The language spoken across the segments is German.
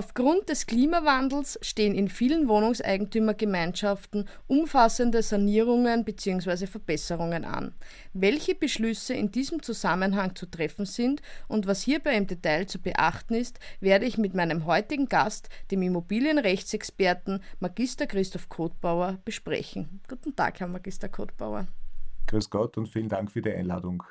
Aufgrund des Klimawandels stehen in vielen Wohnungseigentümergemeinschaften umfassende Sanierungen bzw. Verbesserungen an. Welche Beschlüsse in diesem Zusammenhang zu treffen sind und was hierbei im Detail zu beachten ist, werde ich mit meinem heutigen Gast, dem Immobilienrechtsexperten Magister Christoph Kotbauer, besprechen. Guten Tag, Herr Magister Kotbauer. Grüß Gott und vielen Dank für die Einladung.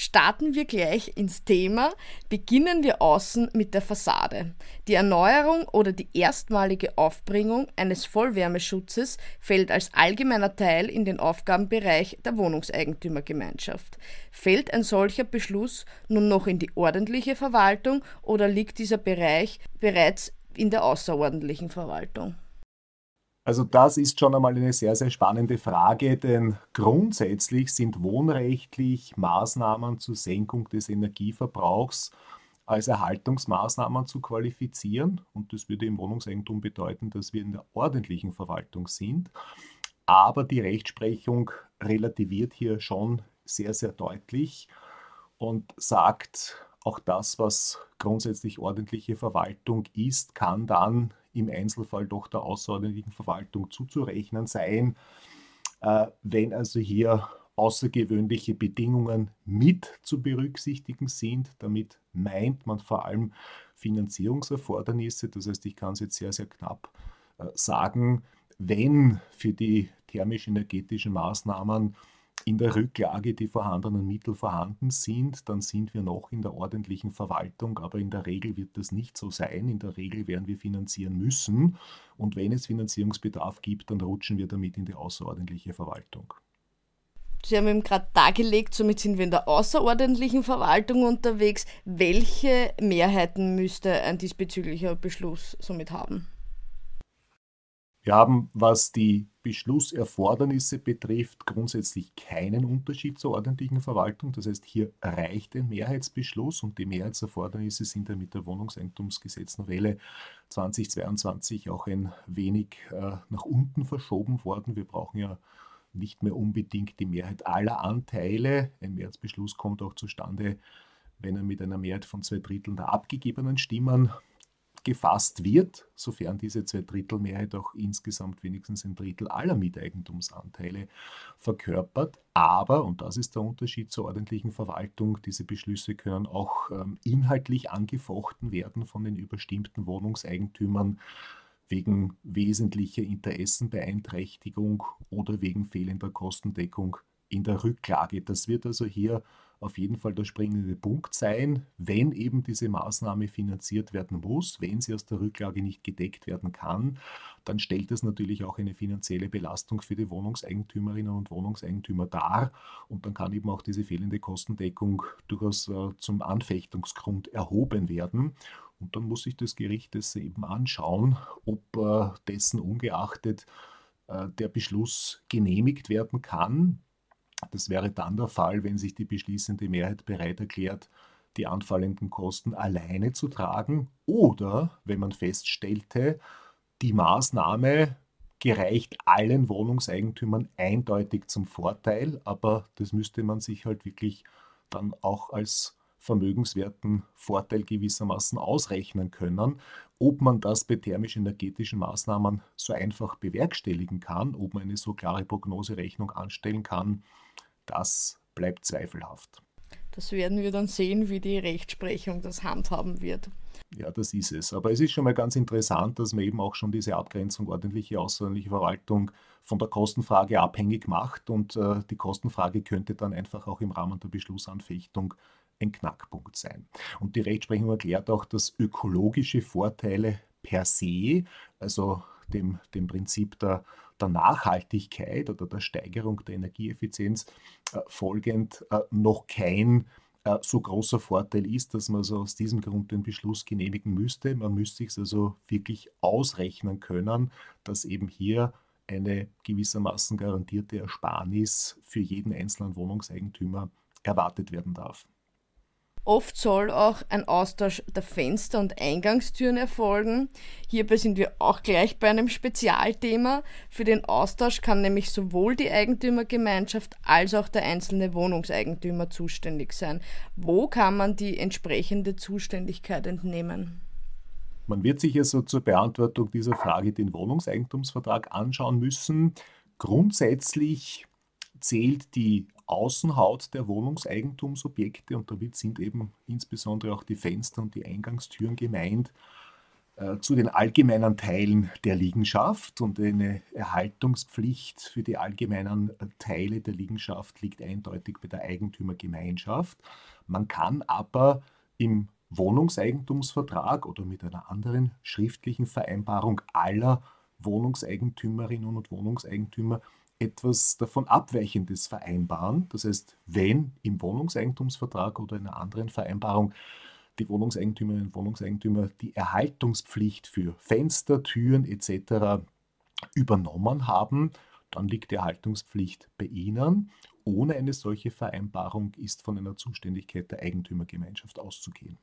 Starten wir gleich ins Thema. Beginnen wir außen mit der Fassade. Die Erneuerung oder die erstmalige Aufbringung eines Vollwärmeschutzes fällt als allgemeiner Teil in den Aufgabenbereich der Wohnungseigentümergemeinschaft. Fällt ein solcher Beschluss nun noch in die ordentliche Verwaltung oder liegt dieser Bereich bereits in der außerordentlichen Verwaltung? Also das ist schon einmal eine sehr, sehr spannende Frage, denn grundsätzlich sind wohnrechtlich Maßnahmen zur Senkung des Energieverbrauchs als Erhaltungsmaßnahmen zu qualifizieren. Und das würde im Wohnungseigentum bedeuten, dass wir in der ordentlichen Verwaltung sind. Aber die Rechtsprechung relativiert hier schon sehr, sehr deutlich und sagt, auch das, was grundsätzlich ordentliche Verwaltung ist, kann dann im Einzelfall doch der außerordentlichen Verwaltung zuzurechnen sein. Äh, wenn also hier außergewöhnliche Bedingungen mit zu berücksichtigen sind, damit meint man vor allem Finanzierungserfordernisse. Das heißt, ich kann es jetzt sehr, sehr knapp äh, sagen, wenn für die thermisch-energetischen Maßnahmen in der Rücklage die vorhandenen Mittel vorhanden sind, dann sind wir noch in der ordentlichen Verwaltung, aber in der Regel wird das nicht so sein. In der Regel werden wir finanzieren müssen und wenn es Finanzierungsbedarf gibt, dann rutschen wir damit in die außerordentliche Verwaltung. Sie haben eben gerade dargelegt, somit sind wir in der außerordentlichen Verwaltung unterwegs. Welche Mehrheiten müsste ein diesbezüglicher Beschluss somit haben? Wir haben, was die Beschlusserfordernisse betrifft, grundsätzlich keinen Unterschied zur ordentlichen Verwaltung. Das heißt, hier reicht ein Mehrheitsbeschluss und die Mehrheitserfordernisse sind ja mit der Wohnungseigentumsgesetznovelle 2022 auch ein wenig äh, nach unten verschoben worden. Wir brauchen ja nicht mehr unbedingt die Mehrheit aller Anteile. Ein Mehrheitsbeschluss kommt auch zustande, wenn er mit einer Mehrheit von zwei Dritteln der abgegebenen Stimmen gefasst wird, sofern diese Zweidrittelmehrheit auch insgesamt wenigstens ein Drittel aller Miteigentumsanteile verkörpert. Aber, und das ist der Unterschied zur ordentlichen Verwaltung, diese Beschlüsse können auch ähm, inhaltlich angefochten werden von den überstimmten Wohnungseigentümern wegen wesentlicher Interessenbeeinträchtigung oder wegen fehlender Kostendeckung in der Rücklage. Das wird also hier auf jeden Fall der springende Punkt sein, wenn eben diese Maßnahme finanziert werden muss, wenn sie aus der Rücklage nicht gedeckt werden kann, dann stellt das natürlich auch eine finanzielle Belastung für die Wohnungseigentümerinnen und Wohnungseigentümer dar und dann kann eben auch diese fehlende Kostendeckung durchaus äh, zum Anfechtungsgrund erhoben werden. Und dann muss sich das Gericht das eben anschauen, ob äh, dessen ungeachtet äh, der Beschluss genehmigt werden kann das wäre dann der Fall, wenn sich die beschließende Mehrheit bereit erklärt, die anfallenden Kosten alleine zu tragen oder wenn man feststellte, die Maßnahme gereicht allen Wohnungseigentümern eindeutig zum Vorteil, aber das müsste man sich halt wirklich dann auch als vermögenswerten Vorteil gewissermaßen ausrechnen können. Ob man das bei thermisch-energetischen Maßnahmen so einfach bewerkstelligen kann, ob man eine so klare Prognoserechnung anstellen kann, das bleibt zweifelhaft. Das werden wir dann sehen, wie die Rechtsprechung das handhaben wird. Ja, das ist es. Aber es ist schon mal ganz interessant, dass man eben auch schon diese Abgrenzung ordentliche, außerordentliche Verwaltung von der Kostenfrage abhängig macht. Und äh, die Kostenfrage könnte dann einfach auch im Rahmen der Beschlussanfechtung ein Knackpunkt sein. Und die Rechtsprechung erklärt auch, dass ökologische Vorteile per se, also dem, dem Prinzip der, der Nachhaltigkeit oder der Steigerung der Energieeffizienz äh, folgend äh, noch kein äh, so großer Vorteil ist, dass man also aus diesem Grund den Beschluss genehmigen müsste. Man müsste sich also wirklich ausrechnen können, dass eben hier eine gewissermaßen garantierte Ersparnis für jeden einzelnen Wohnungseigentümer erwartet werden darf. Oft soll auch ein Austausch der Fenster und Eingangstüren erfolgen. Hierbei sind wir auch gleich bei einem Spezialthema. Für den Austausch kann nämlich sowohl die Eigentümergemeinschaft als auch der einzelne Wohnungseigentümer zuständig sein. Wo kann man die entsprechende Zuständigkeit entnehmen? Man wird sich also zur Beantwortung dieser Frage den Wohnungseigentumsvertrag anschauen müssen. Grundsätzlich zählt die Außenhaut der Wohnungseigentumsobjekte und damit sind eben insbesondere auch die Fenster und die Eingangstüren gemeint äh, zu den allgemeinen Teilen der Liegenschaft und eine Erhaltungspflicht für die allgemeinen äh, Teile der Liegenschaft liegt eindeutig bei der Eigentümergemeinschaft. Man kann aber im Wohnungseigentumsvertrag oder mit einer anderen schriftlichen Vereinbarung aller Wohnungseigentümerinnen und Wohnungseigentümer etwas davon Abweichendes vereinbaren. Das heißt, wenn im Wohnungseigentumsvertrag oder in einer anderen Vereinbarung die Wohnungseigentümerinnen und Wohnungseigentümer die Erhaltungspflicht für Fenster, Türen etc. übernommen haben, dann liegt die Erhaltungspflicht bei Ihnen. Ohne eine solche Vereinbarung ist von einer Zuständigkeit der Eigentümergemeinschaft auszugehen.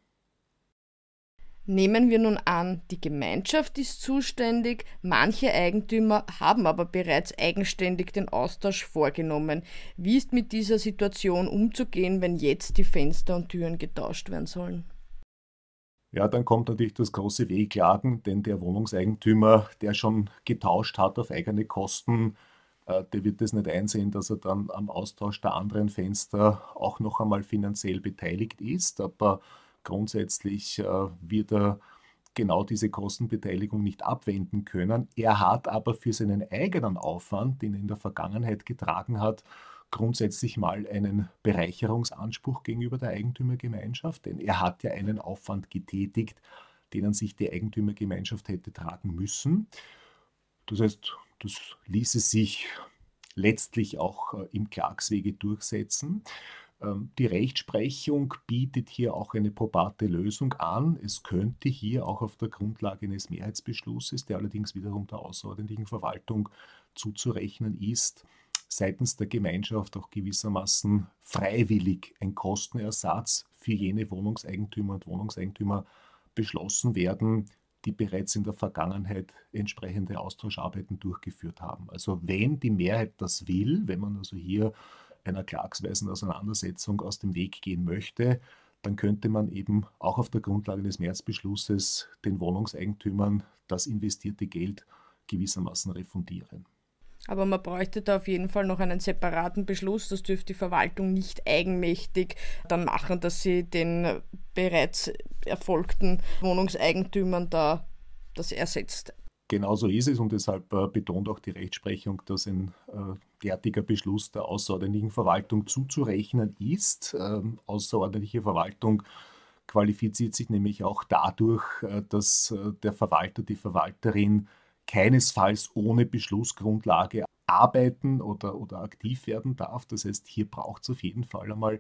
Nehmen wir nun an, die Gemeinschaft ist zuständig, manche Eigentümer haben aber bereits eigenständig den Austausch vorgenommen. Wie ist mit dieser Situation umzugehen, wenn jetzt die Fenster und Türen getauscht werden sollen? Ja, dann kommt natürlich das große Wehklagen, denn der Wohnungseigentümer, der schon getauscht hat auf eigene Kosten, äh, der wird es nicht einsehen, dass er dann am Austausch der anderen Fenster auch noch einmal finanziell beteiligt ist. Aber Grundsätzlich äh, wird er genau diese Kostenbeteiligung nicht abwenden können. Er hat aber für seinen eigenen Aufwand, den er in der Vergangenheit getragen hat, grundsätzlich mal einen Bereicherungsanspruch gegenüber der Eigentümergemeinschaft, denn er hat ja einen Aufwand getätigt, den an sich die Eigentümergemeinschaft hätte tragen müssen. Das heißt, das ließe sich letztlich auch äh, im Klagswege durchsetzen. Ähm, die Rechtsprechung bietet hier auch eine probate Lösung an. Es könnte hier auch auf der Grundlage eines Mehrheitsbeschlusses, der allerdings wiederum der außerordentlichen Verwaltung zuzurechnen ist, seitens der Gemeinschaft auch gewissermaßen freiwillig ein Kostenersatz für jene Wohnungseigentümer und Wohnungseigentümer beschlossen werden, die bereits in der Vergangenheit entsprechende Austauscharbeiten durchgeführt haben. Also wenn die Mehrheit das will, wenn man also hier einer klagsweisen Auseinandersetzung aus dem Weg gehen möchte, dann könnte man eben auch auf der Grundlage des Märzbeschlusses den Wohnungseigentümern das investierte Geld gewissermaßen refundieren. Aber man bräuchte da auf jeden Fall noch einen separaten Beschluss. Das dürfte die Verwaltung nicht eigenmächtig dann machen, dass sie den bereits erfolgten Wohnungseigentümern da das ersetzt. Genauso ist es und deshalb äh, betont auch die Rechtsprechung, dass ein äh, derartiger Beschluss der außerordentlichen Verwaltung zuzurechnen ist. Ähm, außerordentliche Verwaltung qualifiziert sich nämlich auch dadurch, äh, dass der Verwalter, die Verwalterin keinesfalls ohne Beschlussgrundlage arbeiten oder, oder aktiv werden darf. Das heißt, hier braucht es auf jeden Fall einmal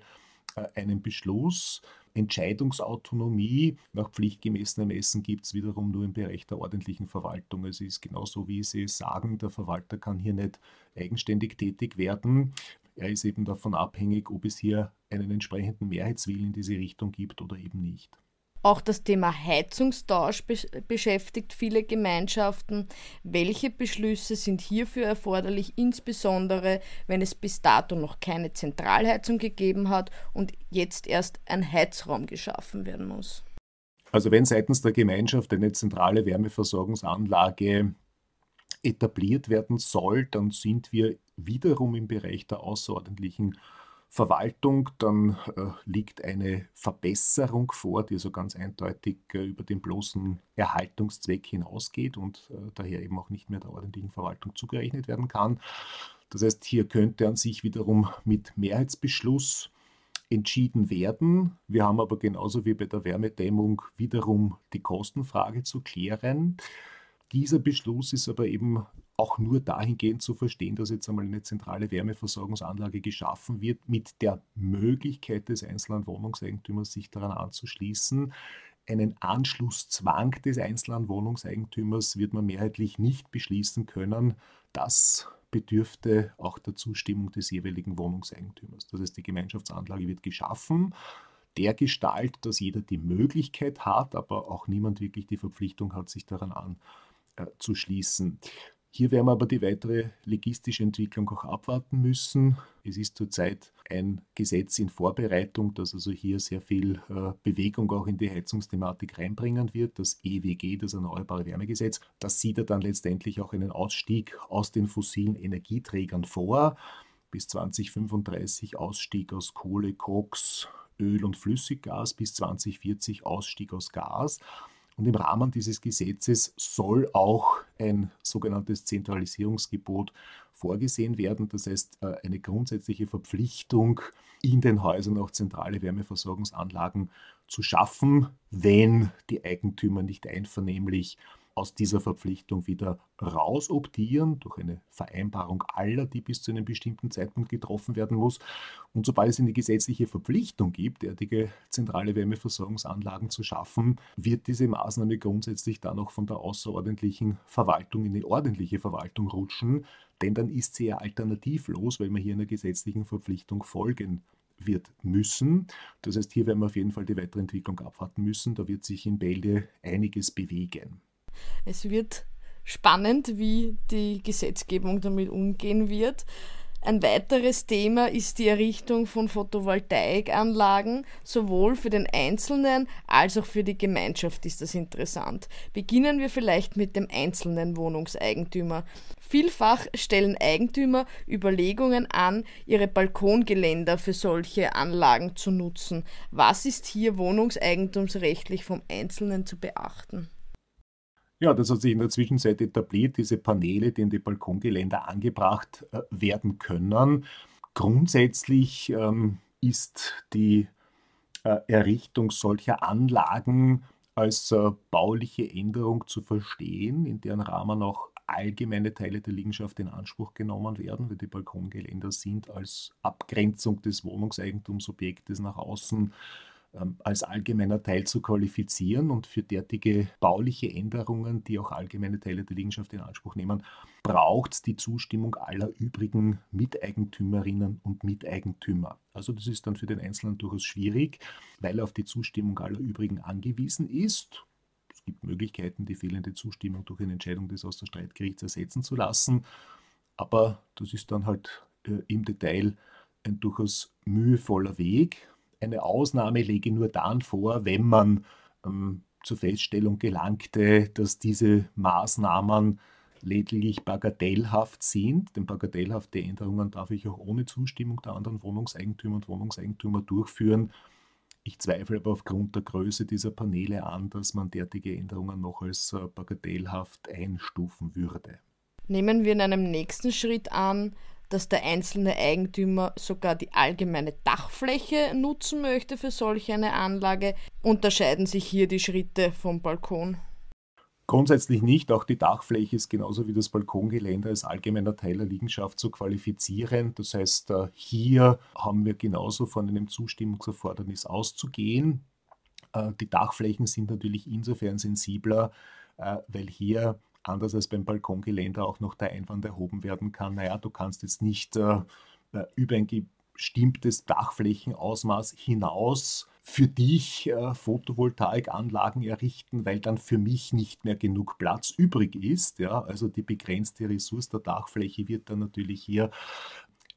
einen Beschluss. Entscheidungsautonomie nach pflichtgemäßen Ermessen gibt es wiederum nur im Bereich der ordentlichen Verwaltung. Es ist genauso, wie Sie sagen, der Verwalter kann hier nicht eigenständig tätig werden. Er ist eben davon abhängig, ob es hier einen entsprechenden Mehrheitswillen in diese Richtung gibt oder eben nicht. Auch das Thema Heizungstausch beschäftigt viele Gemeinschaften. Welche Beschlüsse sind hierfür erforderlich, insbesondere wenn es bis dato noch keine Zentralheizung gegeben hat und jetzt erst ein Heizraum geschaffen werden muss? Also wenn seitens der Gemeinschaft eine zentrale Wärmeversorgungsanlage etabliert werden soll, dann sind wir wiederum im Bereich der außerordentlichen Verwaltung, dann äh, liegt eine Verbesserung vor, die also ganz eindeutig äh, über den bloßen Erhaltungszweck hinausgeht und äh, daher eben auch nicht mehr der ordentlichen Verwaltung zugerechnet werden kann. Das heißt, hier könnte an sich wiederum mit Mehrheitsbeschluss entschieden werden. Wir haben aber genauso wie bei der Wärmedämmung wiederum die Kostenfrage zu klären. Dieser Beschluss ist aber eben auch nur dahingehend zu verstehen, dass jetzt einmal eine zentrale Wärmeversorgungsanlage geschaffen wird, mit der Möglichkeit des einzelnen Wohnungseigentümers, sich daran anzuschließen. Einen Anschlusszwang des einzelnen Wohnungseigentümers wird man mehrheitlich nicht beschließen können. Das bedürfte auch der Zustimmung des jeweiligen Wohnungseigentümers. Das heißt, die Gemeinschaftsanlage wird geschaffen, der Gestalt, dass jeder die Möglichkeit hat, aber auch niemand wirklich die Verpflichtung hat, sich daran anzuschließen. Hier werden wir aber die weitere legistische Entwicklung auch abwarten müssen. Es ist zurzeit ein Gesetz in Vorbereitung, das also hier sehr viel äh, Bewegung auch in die Heizungsthematik reinbringen wird. Das EWG, das Erneuerbare Wärmegesetz, das sieht ja dann letztendlich auch einen Ausstieg aus den fossilen Energieträgern vor. Bis 2035 Ausstieg aus Kohle, Koks, Öl und Flüssiggas, bis 2040 Ausstieg aus Gas. Und im Rahmen dieses Gesetzes soll auch ein sogenanntes Zentralisierungsgebot vorgesehen werden. Das heißt, äh, eine grundsätzliche Verpflichtung, in den Häusern auch zentrale Wärmeversorgungsanlagen zu schaffen, wenn die Eigentümer nicht einvernehmlich aus dieser Verpflichtung wieder rausoptieren durch eine Vereinbarung aller, die bis zu einem bestimmten Zeitpunkt getroffen werden muss. Und sobald es eine gesetzliche Verpflichtung gibt, derartige zentrale Wärmeversorgungsanlagen zu schaffen, wird diese Maßnahme grundsätzlich dann auch von der außerordentlichen Verwaltung in eine ordentliche Verwaltung rutschen, denn dann ist sie ja alternativlos, weil man hier einer gesetzlichen Verpflichtung folgen wird müssen. Das heißt, hier werden wir auf jeden Fall die weitere Entwicklung abwarten müssen. Da wird sich in Bälde einiges bewegen. Es wird spannend, wie die Gesetzgebung damit umgehen wird. Ein weiteres Thema ist die Errichtung von Photovoltaikanlagen. Sowohl für den Einzelnen als auch für die Gemeinschaft ist das interessant. Beginnen wir vielleicht mit dem einzelnen Wohnungseigentümer. Vielfach stellen Eigentümer Überlegungen an, ihre Balkongeländer für solche Anlagen zu nutzen. Was ist hier wohnungseigentumsrechtlich vom Einzelnen zu beachten? Ja, das hat sich in der Zwischenzeit etabliert, diese Paneele, die in die Balkongeländer angebracht äh, werden können. Grundsätzlich ähm, ist die äh, Errichtung solcher Anlagen als äh, bauliche Änderung zu verstehen, in deren Rahmen auch allgemeine Teile der Liegenschaft in Anspruch genommen werden, weil die Balkongeländer sind als Abgrenzung des Wohnungseigentumsobjektes nach außen als allgemeiner Teil zu qualifizieren und für derartige bauliche Änderungen, die auch allgemeine Teile der Liegenschaft in Anspruch nehmen, braucht es die Zustimmung aller übrigen Miteigentümerinnen und Miteigentümer. Also das ist dann für den Einzelnen durchaus schwierig, weil er auf die Zustimmung aller übrigen angewiesen ist. Es gibt Möglichkeiten, die fehlende Zustimmung durch eine Entscheidung des Außerstreitgerichts ersetzen zu lassen, aber das ist dann halt äh, im Detail ein durchaus mühevoller Weg eine Ausnahme lege nur dann vor, wenn man ähm, zur Feststellung gelangte, dass diese Maßnahmen lediglich bagatellhaft sind. Denn bagatellhafte Änderungen darf ich auch ohne Zustimmung der anderen Wohnungseigentümer und Wohnungseigentümer durchführen. Ich zweifle aber aufgrund der Größe dieser Paneele an, dass man derartige Änderungen noch als äh, bagatellhaft einstufen würde. Nehmen wir in einem nächsten Schritt an, dass der einzelne Eigentümer sogar die allgemeine Dachfläche nutzen möchte für solch eine Anlage. Unterscheiden sich hier die Schritte vom Balkon? Grundsätzlich nicht. Auch die Dachfläche ist genauso wie das Balkongeländer als allgemeiner Teil der Liegenschaft zu qualifizieren. Das heißt, äh, hier haben wir genauso von einem Zustimmungserfordernis auszugehen. Äh, die Dachflächen sind natürlich insofern sensibler, äh, weil hier anders als beim Balkongeländer auch noch der Einwand erhoben werden kann, naja, du kannst jetzt nicht äh, äh, über ein bestimmtes Dachflächenausmaß hinaus für dich äh, Photovoltaikanlagen errichten, weil dann für mich nicht mehr genug Platz übrig ist. Ja? Also die begrenzte Ressource der Dachfläche wird dann natürlich hier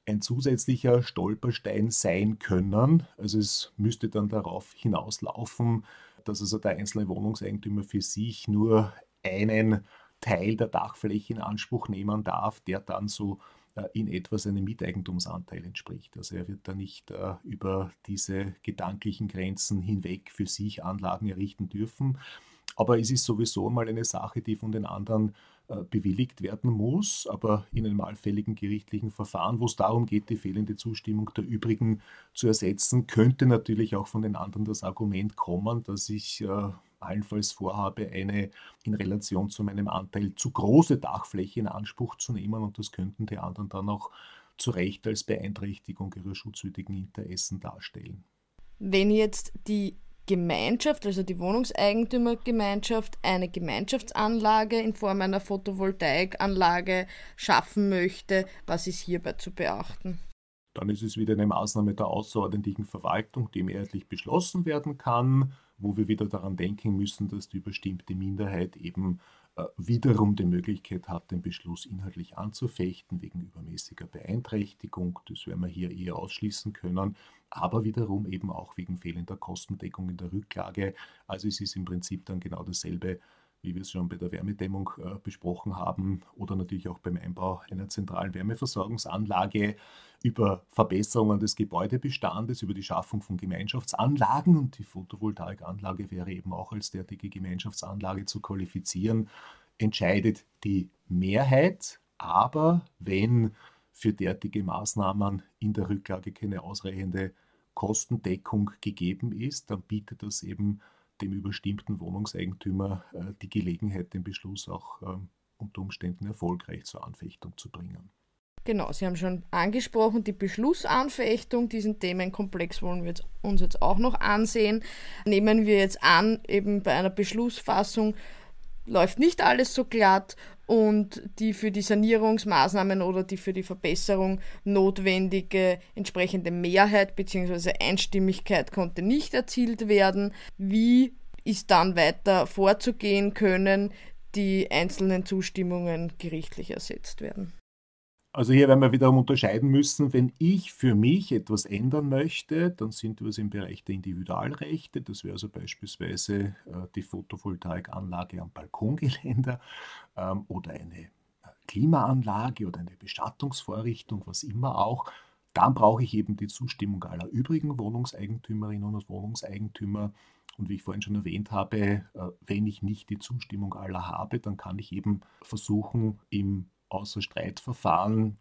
ein zusätzlicher Stolperstein sein können. Also es müsste dann darauf hinauslaufen, dass also der einzelne Wohnungseigentümer für sich nur einen Teil der Dachfläche in Anspruch nehmen darf, der dann so äh, in etwa seinem Miteigentumsanteil entspricht. Also er wird da nicht äh, über diese gedanklichen Grenzen hinweg für sich Anlagen errichten dürfen. Aber es ist sowieso mal eine Sache, die von den anderen äh, bewilligt werden muss, aber in einem allfälligen gerichtlichen Verfahren, wo es darum geht, die fehlende Zustimmung der übrigen zu ersetzen, könnte natürlich auch von den anderen das Argument kommen, dass ich äh, allenfalls vorhabe, eine in Relation zu meinem Anteil zu große Dachfläche in Anspruch zu nehmen und das könnten die anderen dann auch zu Recht als Beeinträchtigung ihrer schutzwürdigen Interessen darstellen. Wenn jetzt die Gemeinschaft, also die Wohnungseigentümergemeinschaft, eine Gemeinschaftsanlage in Form einer Photovoltaikanlage schaffen möchte, was ist hierbei zu beachten? Dann ist es wieder eine Maßnahme der außerordentlichen Verwaltung, die mehrheitlich beschlossen werden kann wo wir wieder daran denken müssen, dass die überstimmte Minderheit eben äh, wiederum die Möglichkeit hat, den Beschluss inhaltlich anzufechten wegen übermäßiger Beeinträchtigung. Das werden wir hier eher ausschließen können, aber wiederum eben auch wegen fehlender Kostendeckung in der Rücklage. Also es ist im Prinzip dann genau dasselbe, wie wir es schon bei der Wärmedämmung äh, besprochen haben oder natürlich auch beim Einbau einer zentralen Wärmeversorgungsanlage über Verbesserungen des Gebäudebestandes, über die Schaffung von Gemeinschaftsanlagen und die Photovoltaikanlage wäre eben auch als derartige Gemeinschaftsanlage zu qualifizieren, entscheidet die Mehrheit. Aber wenn für derartige Maßnahmen in der Rücklage keine ausreichende Kostendeckung gegeben ist, dann bietet das eben dem überstimmten Wohnungseigentümer äh, die Gelegenheit, den Beschluss auch ähm, unter Umständen erfolgreich zur Anfechtung zu bringen. Genau, Sie haben schon angesprochen, die Beschlussanfechtung, diesen Themenkomplex wollen wir jetzt, uns jetzt auch noch ansehen. Nehmen wir jetzt an, eben bei einer Beschlussfassung läuft nicht alles so glatt und die für die Sanierungsmaßnahmen oder die für die Verbesserung notwendige entsprechende Mehrheit bzw. Einstimmigkeit konnte nicht erzielt werden. Wie ist dann weiter vorzugehen können, die einzelnen Zustimmungen gerichtlich ersetzt werden? Also hier werden wir wiederum unterscheiden müssen, wenn ich für mich etwas ändern möchte, dann sind wir im Bereich der Individualrechte. Das wäre also beispielsweise äh, die Photovoltaikanlage am Balkongeländer ähm, oder eine äh, Klimaanlage oder eine Bestattungsvorrichtung, was immer auch. Dann brauche ich eben die Zustimmung aller übrigen Wohnungseigentümerinnen und Wohnungseigentümer. Und wie ich vorhin schon erwähnt habe, äh, wenn ich nicht die Zustimmung aller habe, dann kann ich eben versuchen, im außer Streitverfahren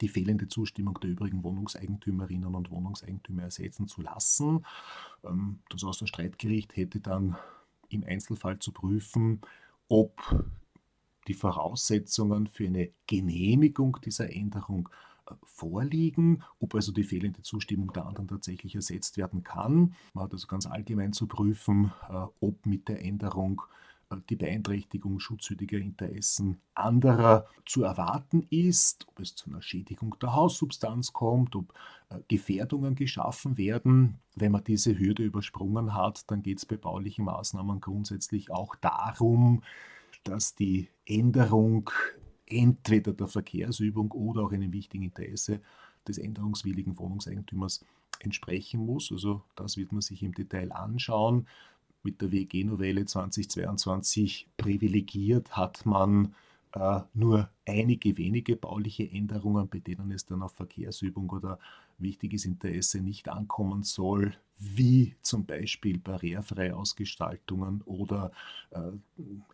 die fehlende Zustimmung der übrigen Wohnungseigentümerinnen und Wohnungseigentümer ersetzen zu lassen. Ähm, das Außerstreitgericht hätte dann im Einzelfall zu prüfen, ob die Voraussetzungen für eine Genehmigung dieser Änderung äh, vorliegen, ob also die fehlende Zustimmung der anderen tatsächlich ersetzt werden kann. Man hat also ganz allgemein zu prüfen, äh, ob mit der Änderung die Beeinträchtigung schutzwürdiger Interessen anderer zu erwarten ist, ob es zu einer Schädigung der Haussubstanz kommt, ob äh, Gefährdungen geschaffen werden. Wenn man diese Hürde übersprungen hat, dann geht es bei baulichen Maßnahmen grundsätzlich auch darum, dass die Änderung entweder der Verkehrsübung oder auch einem wichtigen Interesse des änderungswilligen Wohnungseigentümers entsprechen muss. Also das wird man sich im Detail anschauen mit der WG-Novelle 2022 privilegiert hat man äh, nur einige wenige bauliche Änderungen, bei denen es dann auf Verkehrsübung oder wichtiges Interesse nicht ankommen soll, wie zum Beispiel barrierefreie Ausgestaltungen oder äh,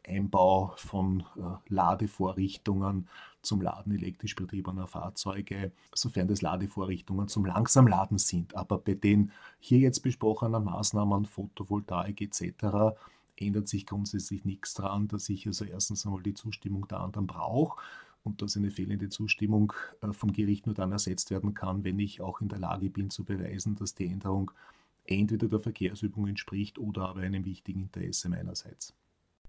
Einbau von äh, Ladevorrichtungen zum Laden elektrisch betriebener Fahrzeuge, sofern das Ladevorrichtungen zum Langsamladen sind. Aber bei den hier jetzt besprochenen Maßnahmen, Photovoltaik etc., ändert sich grundsätzlich nichts daran, dass ich also erstens einmal die Zustimmung der anderen brauche und dass eine fehlende Zustimmung äh, vom Gericht nur dann ersetzt werden kann, wenn ich auch in der Lage bin zu beweisen, dass die Änderung entweder der Verkehrsübung entspricht oder aber einem wichtigen Interesse meinerseits.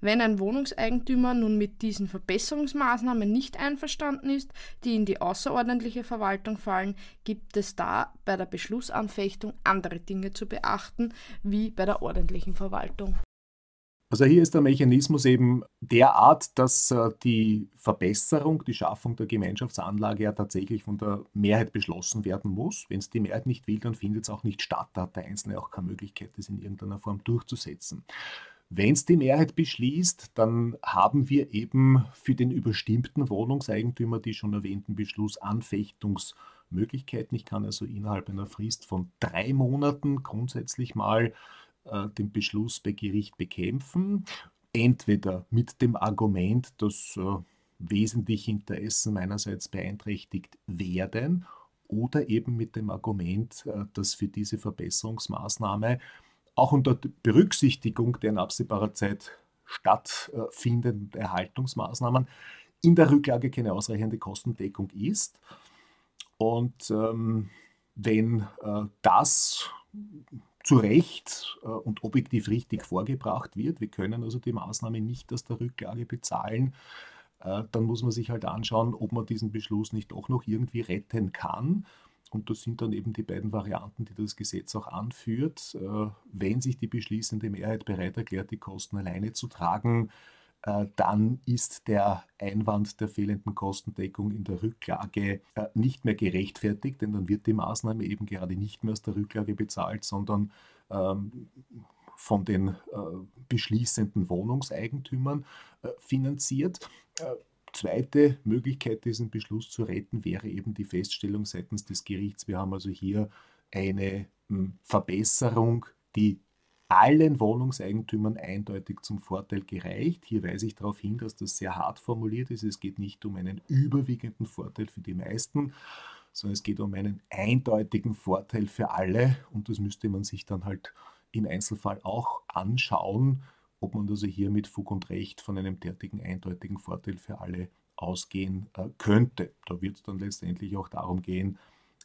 Wenn ein Wohnungseigentümer nun mit diesen Verbesserungsmaßnahmen nicht einverstanden ist, die in die außerordentliche Verwaltung fallen, gibt es da bei der Beschlussanfechtung andere Dinge zu beachten, wie bei der ordentlichen Verwaltung. Also hier ist der Mechanismus eben derart, dass äh, die Verbesserung, die Schaffung der Gemeinschaftsanlage ja tatsächlich von der Mehrheit beschlossen werden muss. Wenn es die Mehrheit nicht will, dann findet es auch nicht statt. Da hat der Einzelne auch keine Möglichkeit, das in irgendeiner Form durchzusetzen. Wenn es die Mehrheit beschließt, dann haben wir eben für den überstimmten Wohnungseigentümer die schon erwähnten Beschlussanfechtungsmöglichkeiten. Ich kann also innerhalb einer Frist von drei Monaten grundsätzlich mal den Beschluss bei Gericht bekämpfen. Entweder mit dem Argument, dass äh, wesentliche Interessen meinerseits beeinträchtigt werden oder eben mit dem Argument, äh, dass für diese Verbesserungsmaßnahme auch unter Berücksichtigung der in absehbarer Zeit stattfindenden Erhaltungsmaßnahmen in der Rücklage keine ausreichende Kostendeckung ist. Und ähm, wenn äh, das zu Recht äh, und objektiv richtig vorgebracht wird, wir können also die Maßnahme nicht aus der Rücklage bezahlen, äh, dann muss man sich halt anschauen, ob man diesen Beschluss nicht doch noch irgendwie retten kann. Und das sind dann eben die beiden Varianten, die das Gesetz auch anführt. Äh, wenn sich die beschließende Mehrheit bereit erklärt, die Kosten alleine zu tragen, dann ist der Einwand der fehlenden Kostendeckung in der Rücklage äh, nicht mehr gerechtfertigt, denn dann wird die Maßnahme eben gerade nicht mehr aus der Rücklage bezahlt, sondern ähm, von den beschließenden Wohnungseigentümern finanziert. Zweite Möglichkeit, diesen Beschluss zu retten, wäre eben die Feststellung seitens des Gerichts. Wir haben also hier eine hm, Verbesserung, die allen Wohnungseigentümern eindeutig zum Vorteil gereicht. Hier weise ich darauf hin, dass das sehr hart formuliert ist. Es geht nicht um einen überwiegenden Vorteil für die meisten, sondern es geht um einen eindeutigen Vorteil für alle. Und das müsste man sich dann halt im Einzelfall auch anschauen, ob man also hier mit Fug und Recht von einem derartigen eindeutigen Vorteil für alle ausgehen äh, könnte. Da wird es dann letztendlich auch darum gehen,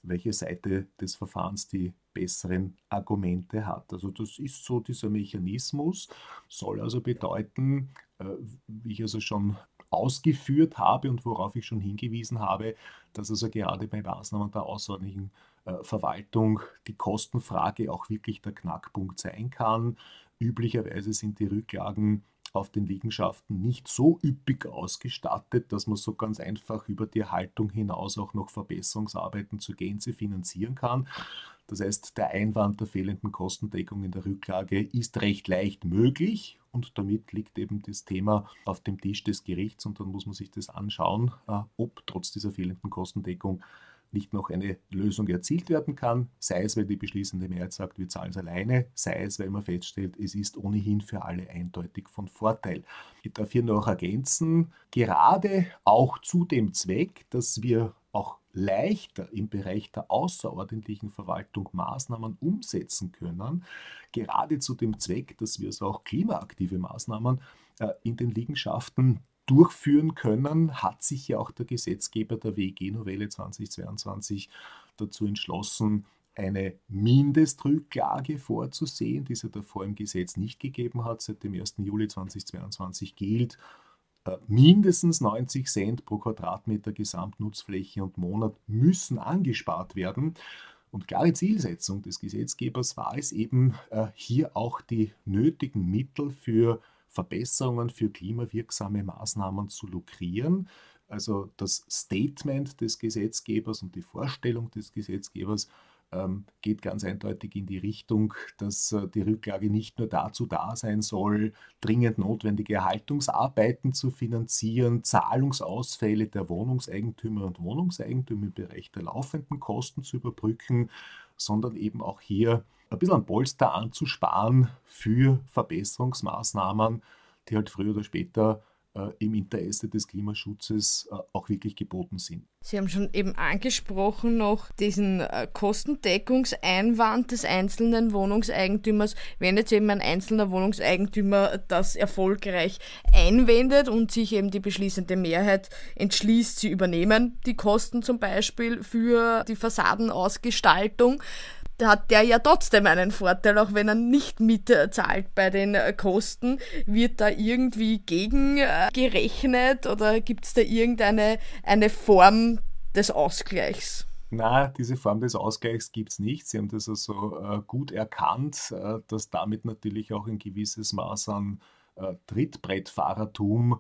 welche Seite des Verfahrens die besseren Argumente hat. Also das ist so dieser Mechanismus, soll also bedeuten, äh, wie ich also schon ausgeführt habe und worauf ich schon hingewiesen habe, dass also gerade bei Maßnahmen der außerordentlichen äh, Verwaltung die Kostenfrage auch wirklich der Knackpunkt sein kann. Üblicherweise sind die Rücklagen auf den Liegenschaften nicht so üppig ausgestattet, dass man so ganz einfach über die Erhaltung hinaus auch noch Verbesserungsarbeiten zur Gänze finanzieren kann. Das heißt, der Einwand der fehlenden Kostendeckung in der Rücklage ist recht leicht möglich und damit liegt eben das Thema auf dem Tisch des Gerichts und dann muss man sich das anschauen, äh, ob trotz dieser fehlenden Kostendeckung nicht noch eine Lösung erzielt werden kann, sei es, weil die beschließende Mehrheit sagt, wir zahlen es alleine, sei es, weil man feststellt, es ist ohnehin für alle eindeutig von Vorteil. Ich darf hier noch ergänzen, gerade auch zu dem Zweck, dass wir auch leichter im Bereich der außerordentlichen Verwaltung Maßnahmen umsetzen können, gerade zu dem Zweck, dass wir also auch klimaaktive Maßnahmen äh, in den Liegenschaften durchführen können, hat sich ja auch der Gesetzgeber der WEG-Novelle 2022 dazu entschlossen, eine Mindestrücklage vorzusehen, die es ja davor im Gesetz nicht gegeben hat. Seit dem 1. Juli 2022 gilt äh, mindestens 90 Cent pro Quadratmeter Gesamtnutzfläche und Monat müssen angespart werden. Und klare Zielsetzung des Gesetzgebers war es eben, äh, hier auch die nötigen Mittel für Verbesserungen für klimawirksame Maßnahmen zu lukrieren. Also das Statement des Gesetzgebers und die Vorstellung des Gesetzgebers ähm, geht ganz eindeutig in die Richtung, dass äh, die Rücklage nicht nur dazu da sein soll, dringend notwendige Erhaltungsarbeiten zu finanzieren, Zahlungsausfälle der Wohnungseigentümer und Wohnungseigentümer im Bereich der laufenden Kosten zu überbrücken, sondern eben auch hier ein bisschen ein Polster anzusparen für Verbesserungsmaßnahmen, die halt früher oder später äh, im Interesse des Klimaschutzes äh, auch wirklich geboten sind. Sie haben schon eben angesprochen noch diesen äh, Kostendeckungseinwand des einzelnen Wohnungseigentümers. Wenn jetzt eben ein einzelner Wohnungseigentümer das erfolgreich einwendet und sich eben die beschließende Mehrheit entschließt, sie übernehmen die Kosten zum Beispiel für die Fassadenausgestaltung, hat der ja trotzdem einen Vorteil, auch wenn er nicht mitzahlt bei den äh, Kosten. Wird da irgendwie gegengerechnet oder gibt es da irgendeine eine Form des Ausgleichs? Na, diese Form des Ausgleichs gibt es nicht. Sie haben das also äh, gut erkannt, äh, dass damit natürlich auch ein gewisses Maß an äh, Trittbrettfahrertum äh,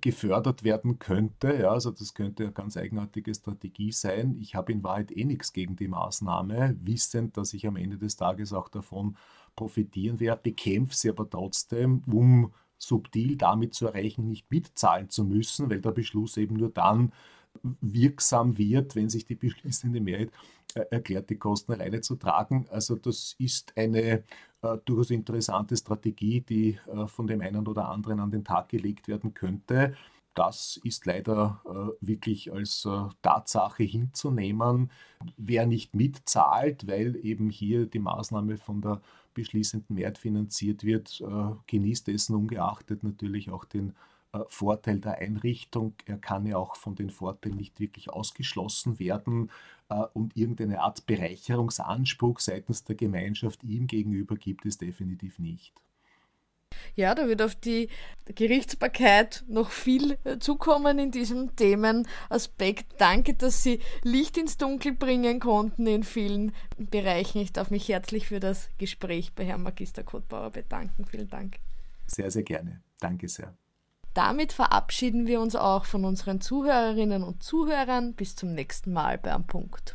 gefördert werden könnte. Ja, also das könnte eine ganz eigenartige Strategie sein. Ich habe in Wahrheit eh nichts gegen die Maßnahme, wissend, dass ich am Ende des Tages auch davon profitieren werde, bekämpfe sie aber trotzdem, um subtil damit zu erreichen, nicht mitzahlen zu müssen, weil der Beschluss eben nur dann wirksam wird, wenn sich die beschließende Mehrheit äh, erklärt, die Kosten alleine zu tragen. Also das ist eine äh, durchaus interessante Strategie, die äh, von dem einen oder anderen an den Tag gelegt werden könnte. Das ist leider äh, wirklich als äh, Tatsache hinzunehmen. Wer nicht mitzahlt, weil eben hier die Maßnahme von der beschließenden Mehrheit finanziert wird, äh, genießt dessen ungeachtet natürlich auch den äh, Vorteil der Einrichtung. Er kann ja auch von den Vorteilen nicht wirklich ausgeschlossen werden äh, und irgendeine Art Bereicherungsanspruch seitens der Gemeinschaft ihm gegenüber gibt es definitiv nicht. Ja, da wird auf die Gerichtsbarkeit noch viel äh, zukommen in diesem Themenaspekt. Danke, dass Sie Licht ins Dunkel bringen konnten in vielen Bereichen. Ich darf mich herzlich für das Gespräch bei Herrn Magister Kotbauer bedanken. Vielen Dank. Sehr, sehr gerne. Danke sehr. Damit verabschieden wir uns auch von unseren Zuhörerinnen und Zuhörern. Bis zum nächsten Mal bei Am Punkt.